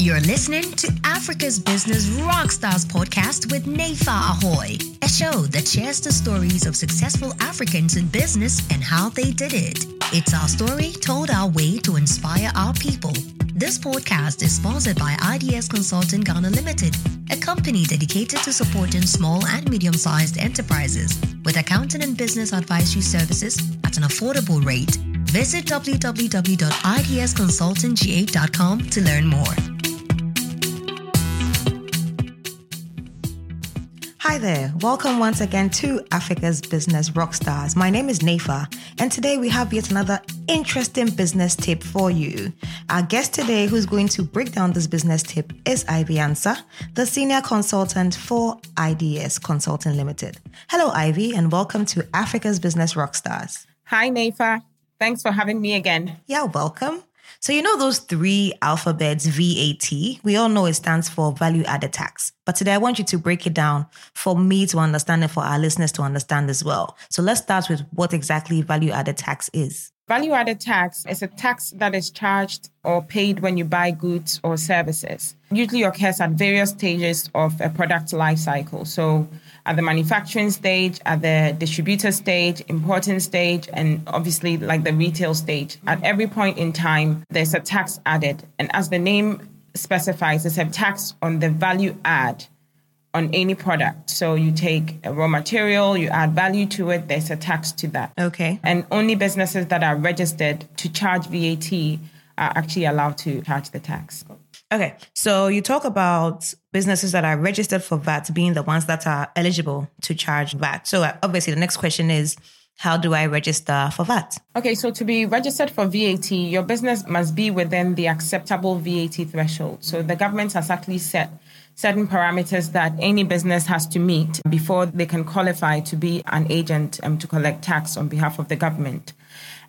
You're listening to Africa's Business Rockstars podcast with Nefa Ahoy, a show that shares the stories of successful Africans in business and how they did it. It's our story told our way to inspire our people. This podcast is sponsored by IDS Consulting Ghana Limited, a company dedicated to supporting small and medium sized enterprises with accounting and business advisory services at an affordable rate. Visit www.idsconsultingga.com to learn more. Hi there. Welcome once again to Africa's Business Rockstars. My name is Nefa, and today we have yet another interesting business tip for you. Our guest today, who's going to break down this business tip, is Ivy Ansa, the senior consultant for IDS Consulting Limited. Hello, Ivy, and welcome to Africa's Business Rockstars. Hi, Nefa. Thanks for having me again. Yeah, welcome. So, you know those three alphabets, VAT? We all know it stands for value added tax. But today I want you to break it down for me to understand and for our listeners to understand as well. So, let's start with what exactly value added tax is. Value added tax is a tax that is charged or paid when you buy goods or services. Usually occurs at various stages of a product life cycle. So, at the manufacturing stage, at the distributor stage, importing stage, and obviously like the retail stage. At every point in time, there's a tax added. And as the name specifies, it's a tax on the value add on any product. So you take a raw material, you add value to it, there's a tax to that. Okay. And only businesses that are registered to charge VAT are actually allowed to charge the tax. Okay. So you talk about businesses that are registered for VAT being the ones that are eligible to charge VAT. So uh, obviously the next question is how do I register for VAT? Okay, so to be registered for VAT, your business must be within the acceptable VAT threshold. So the government has actually set certain parameters that any business has to meet before they can qualify to be an agent um, to collect tax on behalf of the government.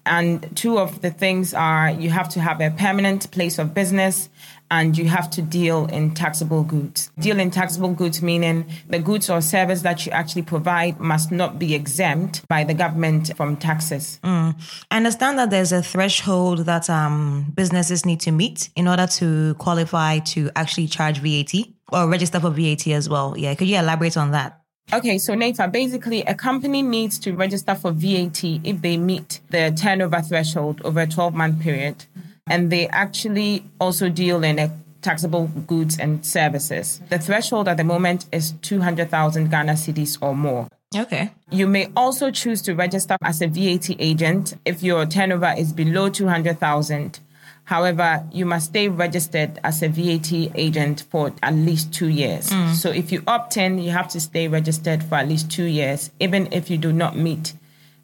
And two of the things are you have to have a permanent place of business and you have to deal in taxable goods. Deal in taxable goods meaning the goods or service that you actually provide must not be exempt by the government from taxes. Mm. I understand that there's a threshold that um, businesses need to meet in order to qualify to actually charge VAT or register for VAT as well. Yeah, could you elaborate on that? Okay, so Nefa, basically a company needs to register for VAT if they meet the turnover threshold over a 12 month period. And they actually also deal in a taxable goods and services. The threshold at the moment is 200,000 Ghana cedis or more. Okay. You may also choose to register as a VAT agent if your turnover is below 200,000 However, you must stay registered as a VAT agent for at least two years. Mm. So if you opt in, you have to stay registered for at least two years, even if you do not meet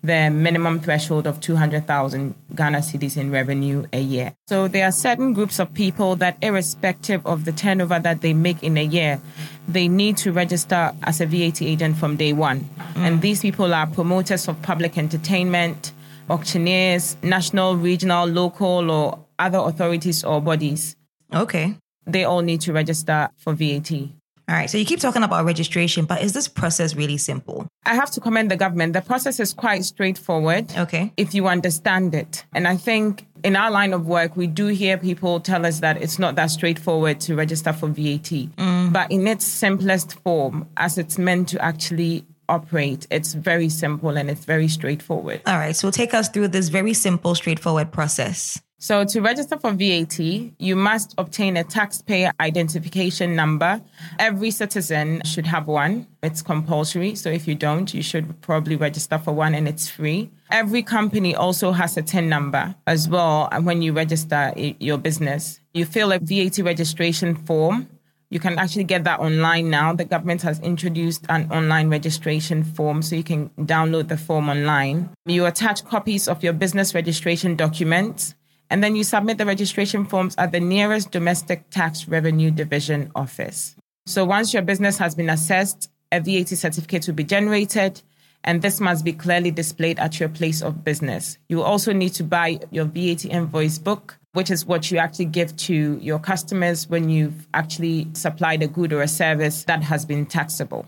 the minimum threshold of 200,000 Ghana cedis in revenue a year. So there are certain groups of people that, irrespective of the turnover that they make in a year, they need to register as a VAT agent from day one. Mm. And these people are promoters of public entertainment, auctioneers, national, regional, local, or other authorities or bodies. Okay. They all need to register for VAT. All right. So you keep talking about registration, but is this process really simple? I have to commend the government. The process is quite straightforward. Okay. If you understand it. And I think in our line of work, we do hear people tell us that it's not that straightforward to register for VAT. Mm. But in its simplest form, as it's meant to actually operate, it's very simple and it's very straightforward. All right. So take us through this very simple, straightforward process. So, to register for VAT, you must obtain a taxpayer identification number. Every citizen should have one. It's compulsory. So, if you don't, you should probably register for one and it's free. Every company also has a TIN number as well. And when you register your business, you fill a VAT registration form. You can actually get that online now. The government has introduced an online registration form, so you can download the form online. You attach copies of your business registration documents and then you submit the registration forms at the nearest domestic tax revenue division office. So once your business has been assessed, a VAT certificate will be generated, and this must be clearly displayed at your place of business. You also need to buy your VAT invoice book, which is what you actually give to your customers when you've actually supplied a good or a service that has been taxable.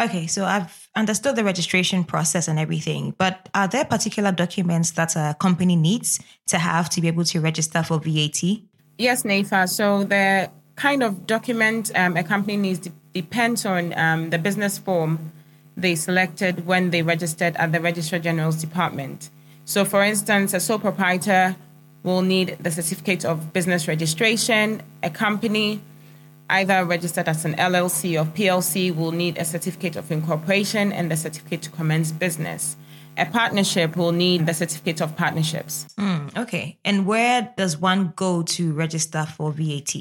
Okay, so I've understood the registration process and everything, but are there particular documents that a company needs to have to be able to register for VAT? Yes, Nefa. So the kind of document um, a company needs depends on um, the business form they selected when they registered at the Registrar General's department. So, for instance, a sole proprietor will need the certificate of business registration. A company, either registered as an LLC or PLC, will need a certificate of incorporation and the certificate to commence business. A partnership will need the certificate of partnerships. Mm, okay. And where does one go to register for VAT?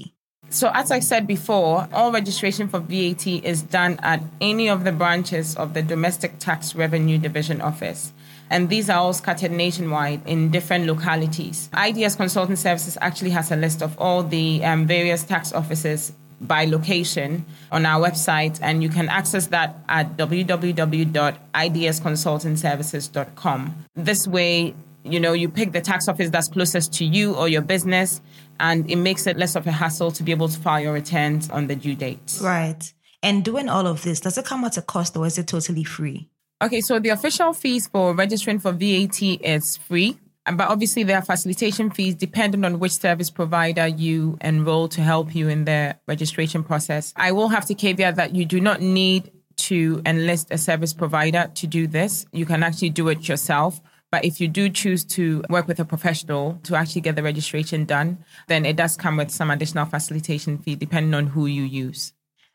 So, as I said before, all registration for VAT is done at any of the branches of the Domestic Tax Revenue Division office. And these are all scattered nationwide in different localities. IDS Consulting Services actually has a list of all the um, various tax offices by location on our website, and you can access that at www.idsconsultingservices.com. This way, you know, you pick the tax office that's closest to you or your business, and it makes it less of a hassle to be able to file your returns on the due date. Right. And doing all of this, does it come at a cost or is it totally free? Okay, so the official fees for registering for VAT is free. But obviously, there are facilitation fees depending on which service provider you enroll to help you in the registration process. I will have to caveat that you do not need to enlist a service provider to do this. You can actually do it yourself. But if you do choose to work with a professional to actually get the registration done, then it does come with some additional facilitation fee depending on who you use.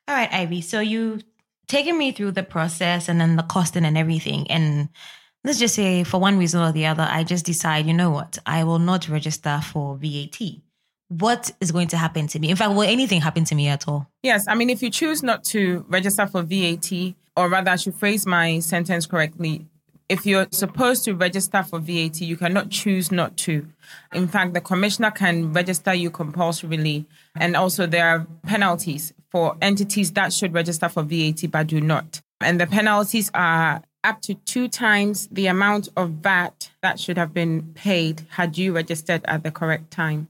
All right, Ivy. So you taken me through the process and then the costing and everything. And let's just say for one reason or the other, I just decide, you know what, I will not register for VAT. What is going to happen to me? In fact, will anything happen to me at all? Yes. I mean, if you choose not to register for VAT, or rather, I should phrase my sentence correctly, if you're supposed to register for VAT, you cannot choose not to. In fact, the commissioner can register you compulsorily. And also, there are penalties for entities that should register for VAT but do not. And the penalties are up to two times the amount of VAT that should have been paid had you registered at the correct time.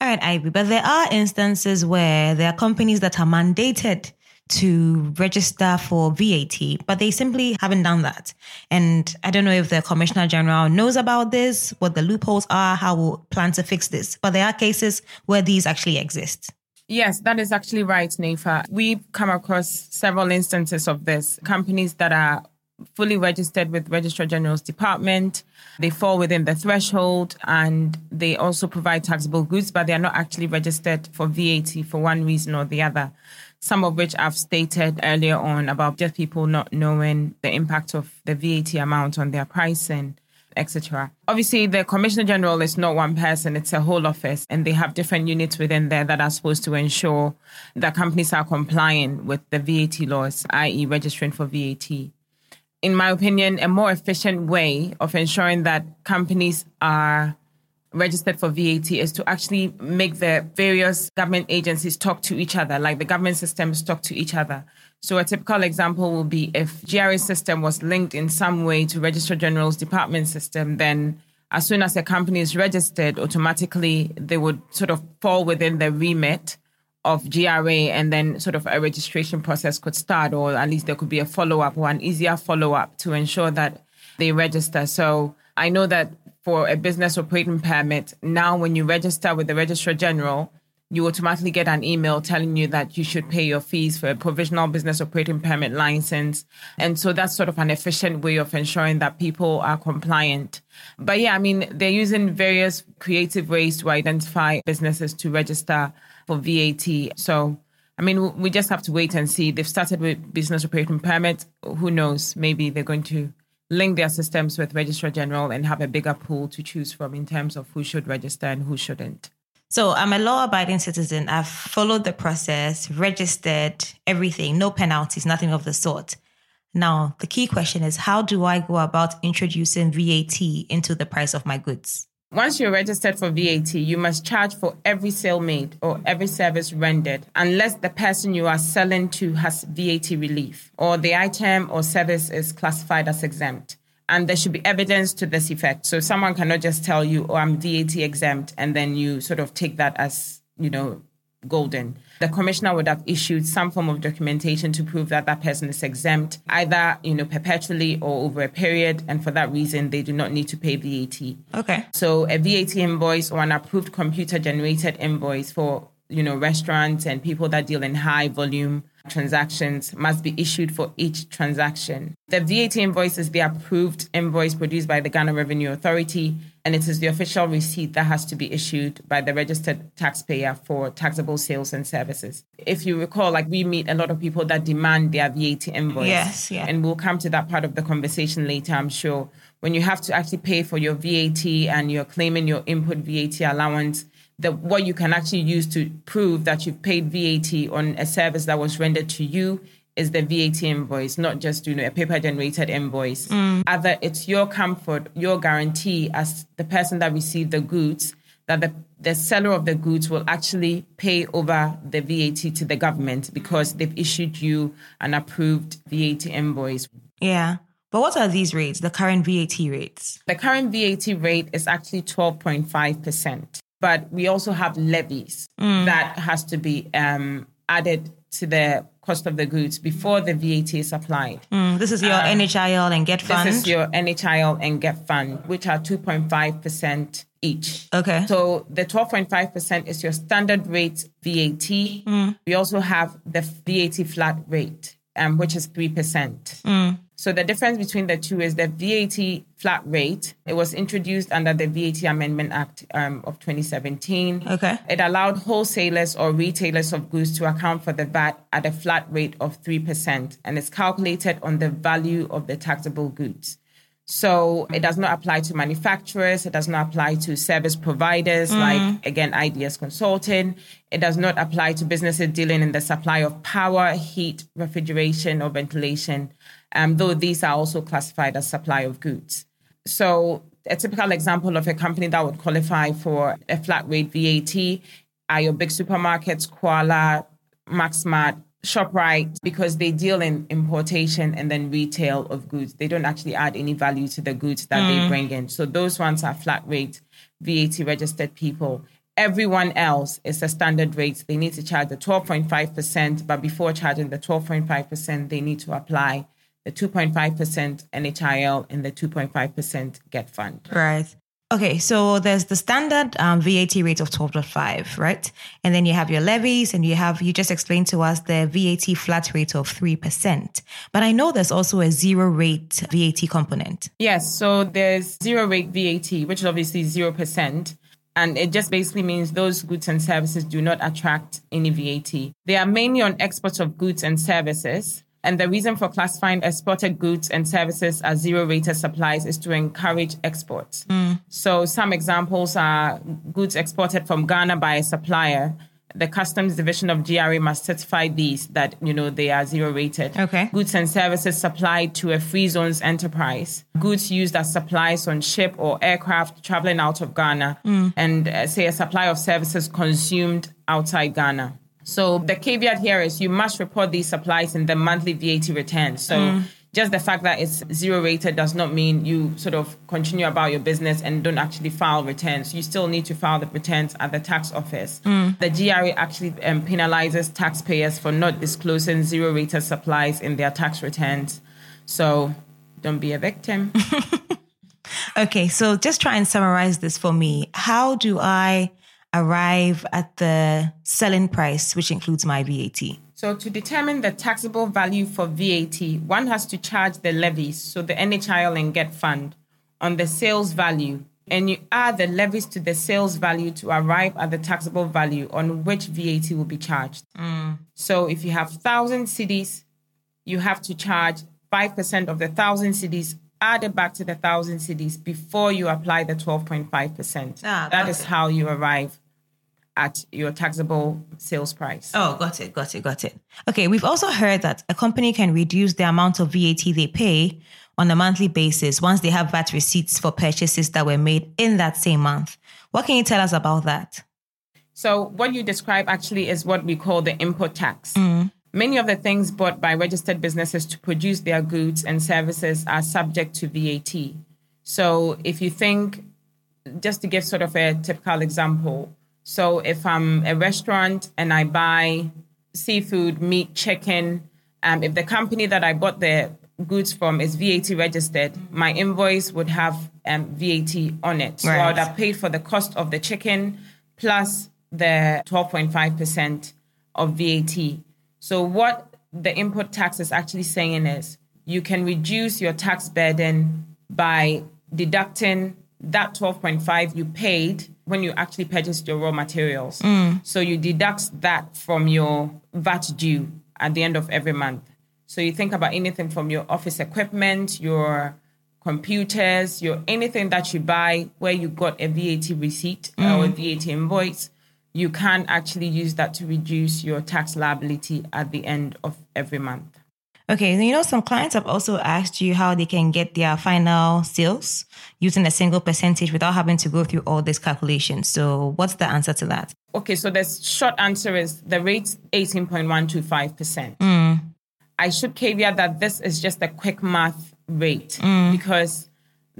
All right, Ivy, but there are instances where there are companies that are mandated to register for VAT, but they simply haven't done that. And I don't know if the Commissioner General knows about this, what the loopholes are, how we'll plan to fix this. But there are cases where these actually exist. Yes, that is actually right, Nefa. We've come across several instances of this. Companies that are fully registered with Registrar General's Department. They fall within the threshold and they also provide taxable goods, but they are not actually registered for VAT for one reason or the other some of which I've stated earlier on about just people not knowing the impact of the VAT amount on their pricing, etc. Obviously, the Commissioner General is not one person, it's a whole office, and they have different units within there that are supposed to ensure that companies are complying with the VAT laws, i.e., registering for VAT. In my opinion, a more efficient way of ensuring that companies are registered for VAT is to actually make the various government agencies talk to each other, like the government systems talk to each other. So a typical example will be if GRA system was linked in some way to Registrar General's department system, then as soon as a company is registered, automatically they would sort of fall within the remit of GRA and then sort of a registration process could start, or at least there could be a follow up or an easier follow up to ensure that they register. So I know that for a business operating permit, now when you register with the Registrar General, you automatically get an email telling you that you should pay your fees for a provisional business operating permit license. And so that's sort of an efficient way of ensuring that people are compliant. But yeah, I mean, they're using various creative ways to identify businesses to register for VAT. So, I mean, we just have to wait and see. They've started with business operating permit. Who knows? Maybe they're going to link their systems with Registrar General and have a bigger pool to choose from in terms of who should register and who shouldn't. So I'm a law abiding citizen. I've followed the process, registered everything, no penalties, nothing of the sort. Now, the key question is how do I go about introducing VAT into the price of my goods? Once you're registered for VAT, you must charge for every sale made or every service rendered, unless the person you are selling to has VAT relief or the item or service is classified as exempt. And there should be evidence to this effect. So someone cannot just tell you, oh, I'm VAT exempt, and then you sort of take that as, you know, golden. The commissioner would have issued some form of documentation to prove that that person is exempt, either you know perpetually or over a period, and for that reason they do not need to pay VAT. Okay. So a VAT invoice or an approved computer generated invoice for you know, restaurants and people that deal in high volume transactions must be issued for each transaction. The VAT invoice is the approved invoice produced by the Ghana Revenue Authority, and it is the official receipt that has to be issued by the registered taxpayer for taxable sales and services. If you recall, like we meet a lot of people that demand their VAT invoice. Yes, yeah. And we'll come to that part of the conversation later, I'm sure. When you have to actually pay for your VAT and you're claiming your input VAT allowance, the, what you can actually use to prove that you've paid VAT on a service that was rendered to you is the VAT invoice, not just you know a paper generated invoice. Mm. Other, it's your comfort, your guarantee as the person that received the goods that the, the seller of the goods will actually pay over the VAT to the government because they've issued you an approved VAT invoice. Yeah. But what are these rates, the current VAT rates? The current VAT rate is actually 12.5%. But we also have levies that has to be um, added to the cost of the goods before the VAT is applied. Mm, this is your NHIL and Get Fund. This is your NHIL and Get Fund, which are 2.5% each. okay. So the 12.5% is your standard rate VAT. We also have the VAT flat rate, um, which is 3%. So the difference between the two is the VAT flat rate. It was introduced under the VAT Amendment Act um, of 2017. Okay. It allowed wholesalers or retailers of goods to account for the VAT at a flat rate of 3%, and it's calculated on the value of the taxable goods. So it does not apply to manufacturers. It does not apply to service providers like, again, IDS Consulting. It does not apply to businesses dealing in the supply of power, heat, refrigeration, or ventilation, um, though these are also classified as supply of goods. So a typical example of a company that would qualify for a flat rate VAT are your big supermarkets, Koala, Maxmart, ShopRite, because they deal in importation and then retail of goods. They don't actually add any value to the goods that they hmm. bring in. So those ones are flat rate VAT registered people. Everyone else is a standard rate. They need to charge the 12.5%, but before charging the 12.5%, they need to apply the 2.5% NHIL and the 2.5% GET fund. Right. Okay, so there's the standard um, VAT rate of 12.5, right? And then you have your levies and you have, you just explained to us the VAT flat rate of 3%. But I know there's also a zero rate VAT component. Yes, so there's zero rate VAT, which is obviously 0%. And it just basically means those goods and services do not attract any VAT. They are mainly on exports of goods and services. And the reason for classifying exported goods and services as zero rated supplies is to encourage exports. So some examples are goods exported from Ghana by a supplier. The customs division of GRA must certify these that you know they are zero rated. Okay. Goods and services supplied to a free zones enterprise. Goods used as supplies on ship or aircraft traveling out of Ghana, and uh, say a supply of services consumed outside Ghana. So the caveat here is you must report these supplies in the monthly VAT return. So just the fact that it's zero rated does not mean you sort of continue about your business and don't actually file returns. You still need to file the returns at the tax office. The GRA actually um, penalizes taxpayers for not disclosing zero rated supplies in their tax returns. So don't be a victim. Okay, so just try and summarize this for me. How do I arrive at the selling price, which includes my VAT? So, to determine the taxable value for VAT, one has to charge the levies, so the NHIL and GET fund, on the sales value. And you add the levies to the sales value to arrive at the taxable value on which VAT will be charged. So, if you have 1,000 cedis, you have to charge 5% of the 1,000 cedis added back to the 1,000 cedis before you apply the 12.5%. Ah, that is it. how you arrive at your taxable sales price. Oh, got it, got it, got it. Okay, we've also heard that a company can reduce the amount of VAT they pay on a monthly basis once they have VAT receipts for purchases that were made in that same month. What can you tell us about that? So, what you describe actually is what we call the input tax. Mm. Many of the things bought by registered businesses to produce their goods and services are subject to VAT. So, if you think, just to give sort of a typical example, so if I'm a restaurant and I buy seafood, meat, chicken, um, if the company that I bought the goods from is VAT registered, my invoice would have um, VAT on it. So I Right. would have paid for the cost of the chicken plus the 12.5% of VAT. So, what the input tax is actually saying is you can reduce your tax burden by deducting that 12.5 you paid when you actually purchased your raw materials. Mm. So you deduct that from your VAT due at the end of every month. So you think about anything from your office equipment, your computers, your anything that you buy where you got a VAT receipt mm. or a VAT invoice, you can actually use that to reduce your tax liability at the end of every month. Okay, you know, some clients have also asked you how they can get their final sales using a single percentage without having to go through all these calculations. So, what's the answer to that? Okay, so the short answer is the rate's 18.125%. Mm. I should caveat that this is just a quick math rate mm. because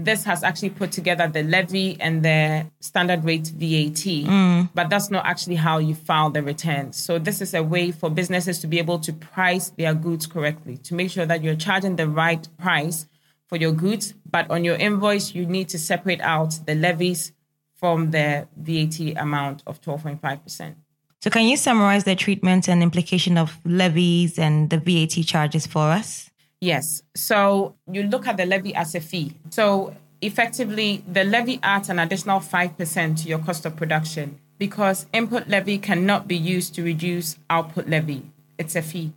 this has actually put together the levy and the standard rate VAT, mm. but that's not actually how you file the returns. So, this is a way for businesses to be able to price their goods correctly, to make sure that you're charging the right price for your goods. But on your invoice, you need to separate out the levies from the VAT amount of 12.5%. So, can you summarize the treatment and implication of levies and the VAT charges for us? Yes. So you look at the levy as a fee. So effectively, the levy adds an additional 5% to your cost of production because input levy cannot be used to reduce output levy. It's a fee.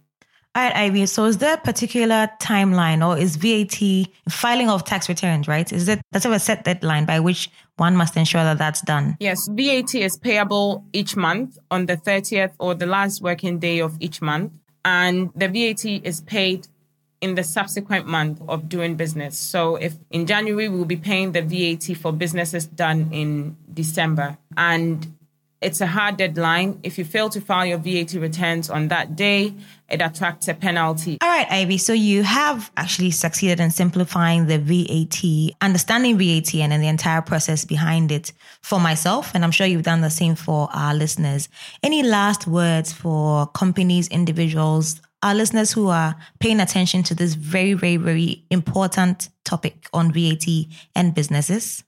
All right, Ivy. So is there a particular timeline or is VAT filing of tax returns, right? Is it that's a set deadline by which one must ensure that that's done? Yes, VAT is payable each month on the 30th or the last working day of each month. And the VAT is paid in the subsequent month of doing business. So if in January we will be paying the VAT for businesses done in December and it's a hard deadline. If you fail to file your VAT returns on that day, it attracts a penalty. All right, Ivy. So you have actually succeeded in simplifying the VAT, understanding VAT, and then the entire process behind it for myself. And I'm sure you've done the same for our listeners. Any last words for companies, individuals, our listeners who are paying attention to this very, very, very important topic on VAT and businesses?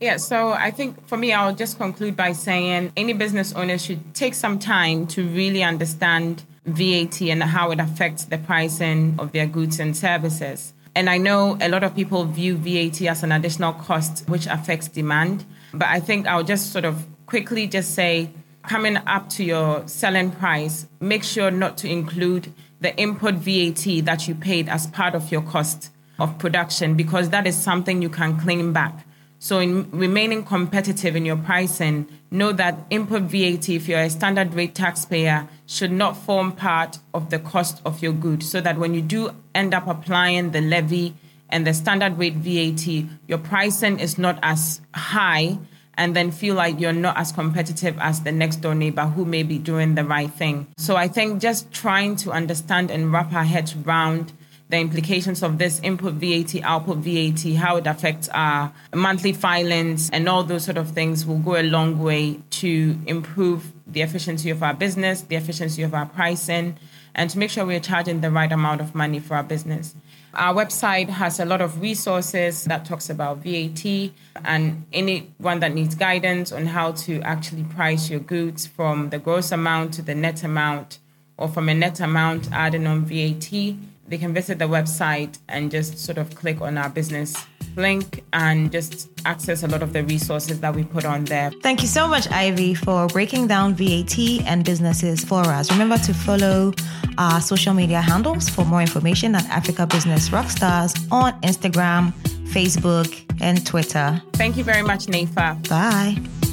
Yeah, so I think for me, I'll just conclude by saying any business owner should take some time to really understand VAT and how it affects the pricing of their goods and services. And I know a lot of people view VAT as an additional cost, which affects demand. But I think I'll just sort of quickly just say, coming up to your selling price, make sure not to include the input VAT that you paid as part of your cost of production because that is something you can claim back. So, in remaining competitive in your pricing, know that input VAT, if you're a standard rate taxpayer, should not form part of the cost of your good. So that when you do end up applying the levy and the standard rate VAT, your pricing is not as high and then feel like you're not as competitive as the next door neighbor who may be doing the right thing. So I think just trying to understand and wrap our heads around the implications of this input VAT, output VAT, how it affects our monthly filings, and all those sort of things will go a long way to improve the efficiency of our business, the efficiency of our pricing, and to make sure we're charging the right amount of money for our business. Our website has a lot of resources that talks about VAT and anyone that needs guidance on how to actually price your goods from the gross amount to the net amount or from a net amount adding on VAT. They can visit the website and just sort of click on our business link and just access a lot of the resources that we put on there. Thank you so much, Ivy, for breaking down VAT and businesses for us. Remember to follow our social media handles for more information at Africa Business Rockstars on Instagram, Facebook, and Twitter. Thank you very much, Nefa. Bye.